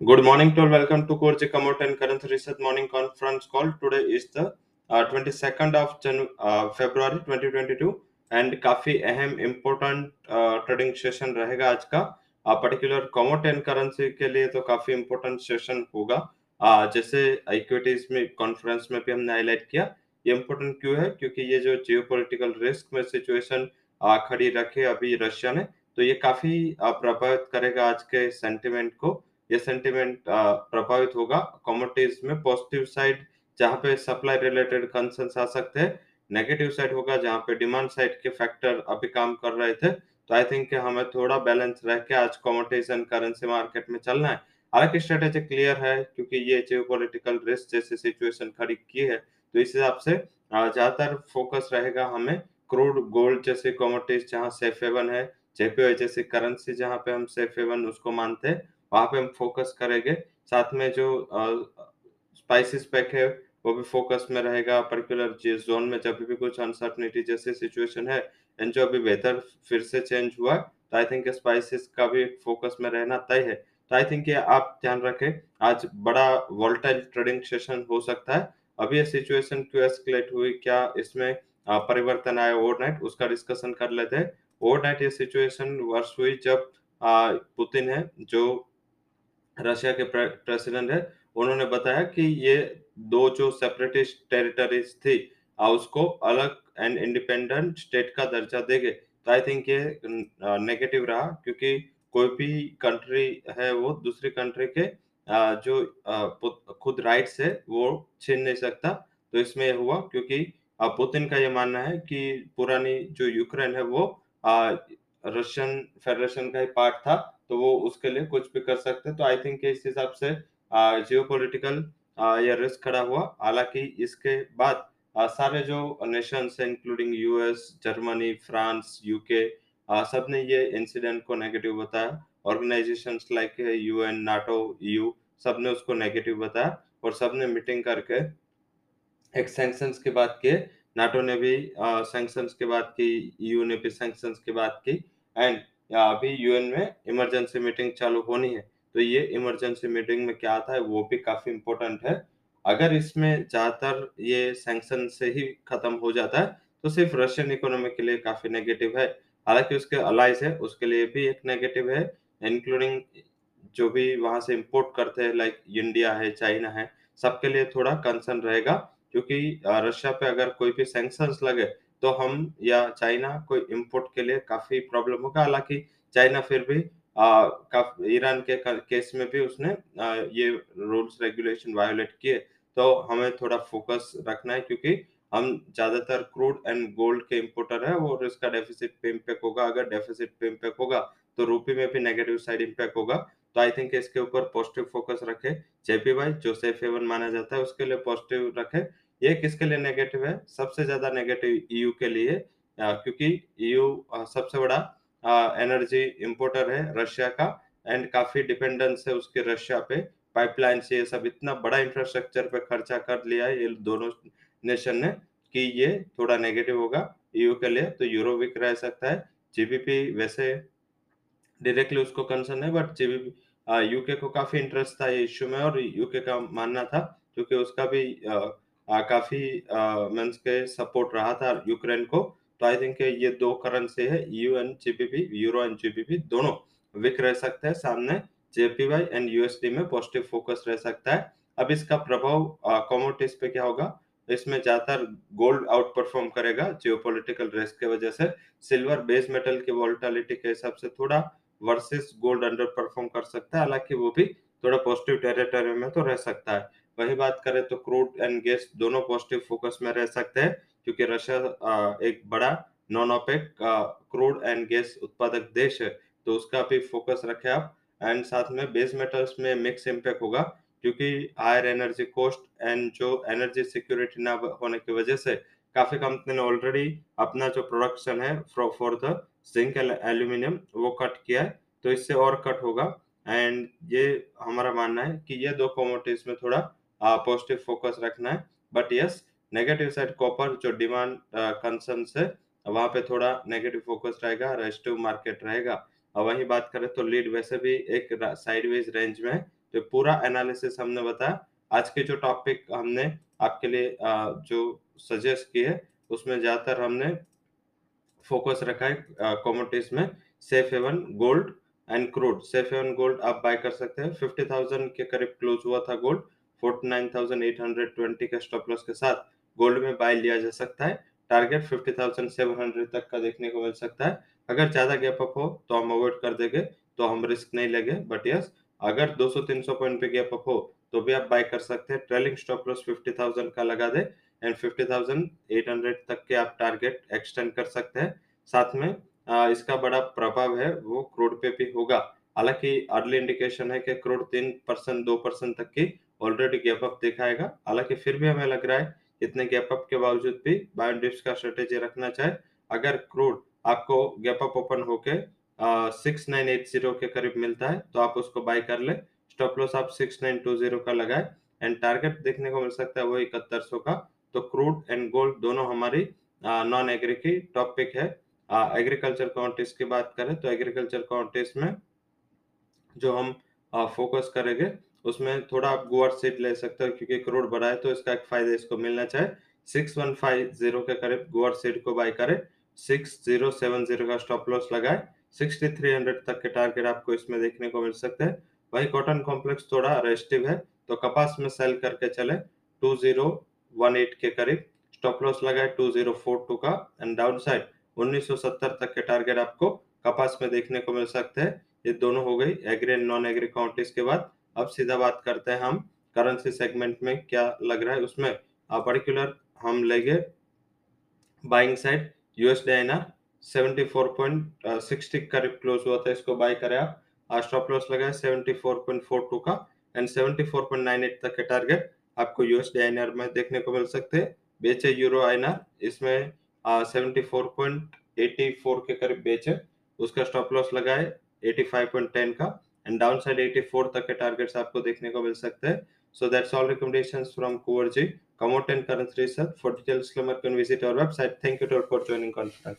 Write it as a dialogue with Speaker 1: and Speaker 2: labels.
Speaker 1: Good morning to all. Welcome to Core Commodity and Currency Research Morning Conference Call. Today is the uh, 22nd of Jan- uh, February 2022 and काफ़ी अहम important trading session रहेगा आज का। Particular commodity and currency के लिए तो काफ़ी important session होगा। Uh, जैसे इक्विटीज में कॉन्फ्रेंस में भी हमने हाईलाइट किया। ये इम्पोर्टेंट क्यों है? क्योंकि ये जो जियोपॉलिटिकल रिस्क में सिचुएशन खड़ी रखे अभी रशिया ने तो ये काफ़ी uh, प्रभावित करेगा आज के सेंटिमेंट को। ये सेंटिमेंट प्रभावित होगा। कॉमोडिटीज में पॉजिटिव साइड जहाँ पे सप्लाई रिलेटेड कंसर्न्स आ सकते हैं। नेगेटिव साइड होगा जहाँ पे डिमांड साइड के फैक्टर अभी काम कर रहे थे। तो आई थिंक हमें थोड़ा बैलेंस रह के आज कॉमोडिटीज एंड करेंसी मार्केट में चलना है। हालाँकि स्ट्रेटेजी क्लियर है क्योंकि ये जियोपॉलिटिकल रिस्क जैसी सिचुएशन खड़ी की है। तो इस हिसाब से ज़्यादातर फोकस रहेगा हमें क्रूड गोल्ड जैसे कॉमोडिटीज जहाँ सेफ़ हेवन है। जेपीओ जैसी करेंसी जहाँ पे हम सेफ़ हेवन उसको मानते हैं। वहाँ पे हम फोकस करेंगे। साथ में जो स्पाइसेस पैक है, वो भी फोकस में रहेगा। पर्टिकुलर जिस जोन में जब भी कुछ अनसर्टनिटी जैसी सिचुएशन है एंड जो अभी वेदर फिर से चेंज हुआ तो आई थिंक स्पाइसेस का भी फोकस में रहना तय है। तो आई थिंक ये आप ध्यान रखें, आज बड़ा वोल्टाइल ट्रेडिंग सेशन हो सकता है। अभी ये सिचुएशन क्यों एस्केलेट हुई, क्या इसमें परिवर्तन आया ओवरनाइट उसका डिस्कशन कर लेते हैं। ओवरनाइट ये सिचुएशन वर्ष हुई जब पुतिन है, जो रशिया के प्रेसिडेंट है। उन्होंने बताया कि ये दो जो सेपरेटिस्ट टेरिटरीज थी उसको अलग एंड इंडिपेंडेंट स्टेट का दर्जा देंगे। तो आई थिंक ये नेगेटिव रहा, क्योंकि कोई भी कंट्री है वो दूसरी कंट्री के जो खुद राइट्स है, वो छीन नहीं सकता। तो इसमें हुआ क्योंकि पुतिन का ये मानना है कि पुरानी जो यूक्रेन है वो रशियन, फेडरेशन का ही पार्ट था। तो वो उसके लिए कुछ भी कर सकते हैं। तो आई थिंक इस हिसाब से जियो पोलिटिकल ये रिस्क खड़ा हुआ। हालाँकि इसके बाद सारे जो नेशंस हैं including US Germany France UK सबने ये इंसिडेंट को नेगेटिव बताया। Organisations like UN NATO EU सबने उसको नेगेटिव बताया और सबने मीटिंग करके एक सैंक्शंस की बात किए नाटो ने भी सैंक्शंस की बात की यू ने भी सैंक्शंस की बात की। एंड अभी यूएन में इमरजेंसी मीटिंग चालू होनी है तो ये इमरजेंसी मीटिंग में क्या आता है, वो भी काफ़ी इम्पोर्टेंट है। अगर इसमें ज़्यादातर ये सैंक्शन से ही खत्म हो जाता है तो सिर्फ़ रशियन इकोनॉमी के लिए काफ़ी नेगेटिव है। हालाँकि उसके अलाइज है, उसके लिए भी एक नेगेटिव है इंक्लूडिंग जो भी वहाँ से इम्पोर्ट करते हैं लाइक इंडिया है चाइना है, सबके लिए थोड़ा कंसर्न रहेगा, क्योंकि रशिया पे अगर कोई भी सैंक्शन लगे तो हम या चाइना को इंपोर्ट के लिए काफ़ी प्रॉब्लम होगा। हालाँकि चाइना फिर भी ईरान के केस में भी उसने आ, ये रूल्स रेगुलेशन वायोलेट किए। तो हमें थोड़ा फोकस रखना है क्योंकि हम ज़्यादातर क्रूड एंड गोल्ड के इंपोर्टर है और इसका डेफिसिट पे इम्पैक्ट होगा। अगर डेफिसिट पे इम्पैक्ट होगा तो रूपी में भी नेगेटिव साइड इम्पैक्ट होगा। तो आई थिंक इसके ऊपर पॉजिटिव फोकस रखे। जेपी वाई जो सेफ़ हेवन माना जाता है उसके लिए पॉजिटिव रखे। ये किसके लिए नेगेटिव है? सबसे ज़्यादा नेगेटिव ईयू के लिए क्योंकि ईयू सबसे बड़ा एनर्जी इंपोर्टर है रशिया का एंड काफ़ी डिपेंडेंस है उसके रशिया पे। पाइपलाइन से ये सब इतना बड़ा इंफ्रास्ट्रक्चर पे खर्चा कर लिया है ये दोनों नेशन ने कि ये थोड़ा नेगेटिव होगा ईयू के लिए। तो यूरो वीक रह सकता है जीबीपी वैसे डायरेक्टली उसको कंसर्न है बट जीबीपी यूके को काफ़ी इंटरेस्ट था ये इश्यू में और यूके का मानना था क्योंकि उसका भी आ, काफ़ी मीन्स के सपोर्ट रहा था यूक्रेन को। तो आई थिंक ये दो करेंसी है EU and GBP euro and GBP दोनों विक रह सकते हैं सामने। जेपीवाई एंड यूएसडी में पॉजिटिव फोकस रह सकता है। अब इसका प्रभाव कॉमोडिटीज पे क्या होगा? इसमें ज़्यादातर गोल्ड आउट परफॉर्म करेगा जियोपॉलिटिकल रिस्क की वजह से। सिल्वर बेस मेटल की वोल्टालिटी के हिसाब से थोड़ा वर्सेस गोल्ड अंडर परफॉर्म कर सकता है, हालाँकि वो भी थोड़ा पॉजिटिव टेरिटरी में तो रह सकता है। वही बात करें तो क्रूड एंड गैस दोनों पॉजिटिव फोकस में रह सकते हैं, क्योंकि रशिया एक बड़ा non OPEC crude and gas उत्पादक देश है तो उसका भी फोकस रखे आप। एंड साथ में बेस मेटल्स में मिक्स इम्पैक्ट होगा, क्योंकि हायर एनर्जी कॉस्ट एंड जो एनर्जी सिक्योरिटी ना होने की वजह से काफ़ी कंपनी ने ऑलरेडी अपना जो प्रोडक्शन है फॉर द जिंक एल्यूमिनियम वो कट किया है तो इससे और कट होगा। एंड ये हमारा मानना है कि ये दो कॉमोडिटीज में थोड़ा पॉजिटिव फोकस रखना है। But yes negative side copper जो डिमांड कंसर्न से वहाँ पे थोड़ा नेगेटिव फोकस रहेगा रेस्टिव मार्केट रहेगा। और वही बात करें तो लीड वैसे भी एक साइडवेज रेंज में है। तो पूरा एनालिसिस हमने बताया। आज के जो टॉपिक हमने आपके लिए जो सजेस्ट किए उसमें ज़्यादातर हमने फोकस रखा है कॉमोडिटीज में। Safe haven gold and crude safe haven gold आप बाय कर सकते हैं। फिफ्टी थाउज़ेंड के करीब क्लोज हुआ था gold forty nine thousand eight hundred twenty के स्टॉप लॉस के साथ गोल्ड में बाय लिया जा सकता है। Target fifty thousand seven hundred तक का देखने को मिल सकता है। अगर ज़्यादा गैप अप हो तो हम अवॉइड कर देंगे तो हम रिस्क नहीं लेंगे। बट यस अगर 200-300 पॉइंट पे गैप अप हो तो भी आप बाय कर सकते हैं। ट्रेलिंग स्टॉप लॉस 50,000 का लगा दे एंड 50,800 तक के आप टारगेट एक्सटेंड कर सकते हैं। साथ में इसका बड़ा प्रभाव है वो क्रूड पे भी होगा। हालाँकि अर्ली इंडिकेशन है कि क्रूड तीन परसेंट, दो परसेंट तक की ऑलरेडी गैप अप दिखाएगा हालाँकि फिर भी हमें लग रहा है इतने गैप अप के बावजूद भी बायोडिप्स का स्ट्रेटेजी रखना चाहे। अगर क्रूड आपको गैप अप ओपन होके सिक्स नाइन एट ज़ीरो के करीब मिलता है तो आप उसको बाय कर ले। स्टॉप लॉस आप सिक्स नाइन टू ज़ीरो का लगाए। एंड टारगेट देखने को मिल सकता है वो इकहत्तर सौ का। तो क्रूड एंड गोल्ड दोनों हमारी नॉन एग्री की टॉपिक है। एग्रीकल्चर कॉन्टेस्ट की बात करें तो एग्रीकल्चर कॉन्टेस्ट में जो हम फोकस करेंगे, उसमें थोड़ा आप गुआर सीट ले सकते हो, क्योंकि करोड़ बढ़ा है तो इसका एक फ़ायदा इसको मिलना चाहे सिक्स वन फाइव ज़ीरो के करीब गुआर सीट को बाय करें सिक्स ज़ीरो सेवन ज़ीरो का स्टॉप लॉस लगाए सिक्सटी थ्री हंड्रेड तक के टारगेट आपको इसमें देखने को मिल सकते हैं। वही कॉटन कॉम्प्लेक्स थोड़ा रेस्टिव है तो कपास में सेल करके चले टू ज़ीरो वन एट के करीब। स्टॉप लॉस लगाए टू ज़ीरो फोर टू का एंड डाउन साइड उन्नीस सौ सत्तर तक के टारगेट आपको कपास में देखने को मिल सकते हैं। ये दोनों हो गई, agri and non agri counties के बाद। अब सीधा बात करते हैं हम करेंसी सेगमेंट में क्या लग रहा है, उसमें पर्टिकुलर हम लेंगे बाइंग साइड यूएसडी आईएनआर 74.60 करीब क्लोज हुआ था, इसको बाय करें आप। स्टॉप लॉस लगाए 74.42 का एंड 74.98 तक के टारगेट आपको यूएसडी आईएनआर में देखने को मिल सकते हैं। बेचे यूरो आईएनआर इसमें seventy four point eighty four के करीब बेचे, उसका स्टॉप लॉस लगाए 85.10 का एंड एटी फोर तक के टारगेट्स आपको देखने को मिल सकते हैं। So that's all recommendations from Kunvarji com and currency research for details क्लमर can visit our website thank you too for joining conference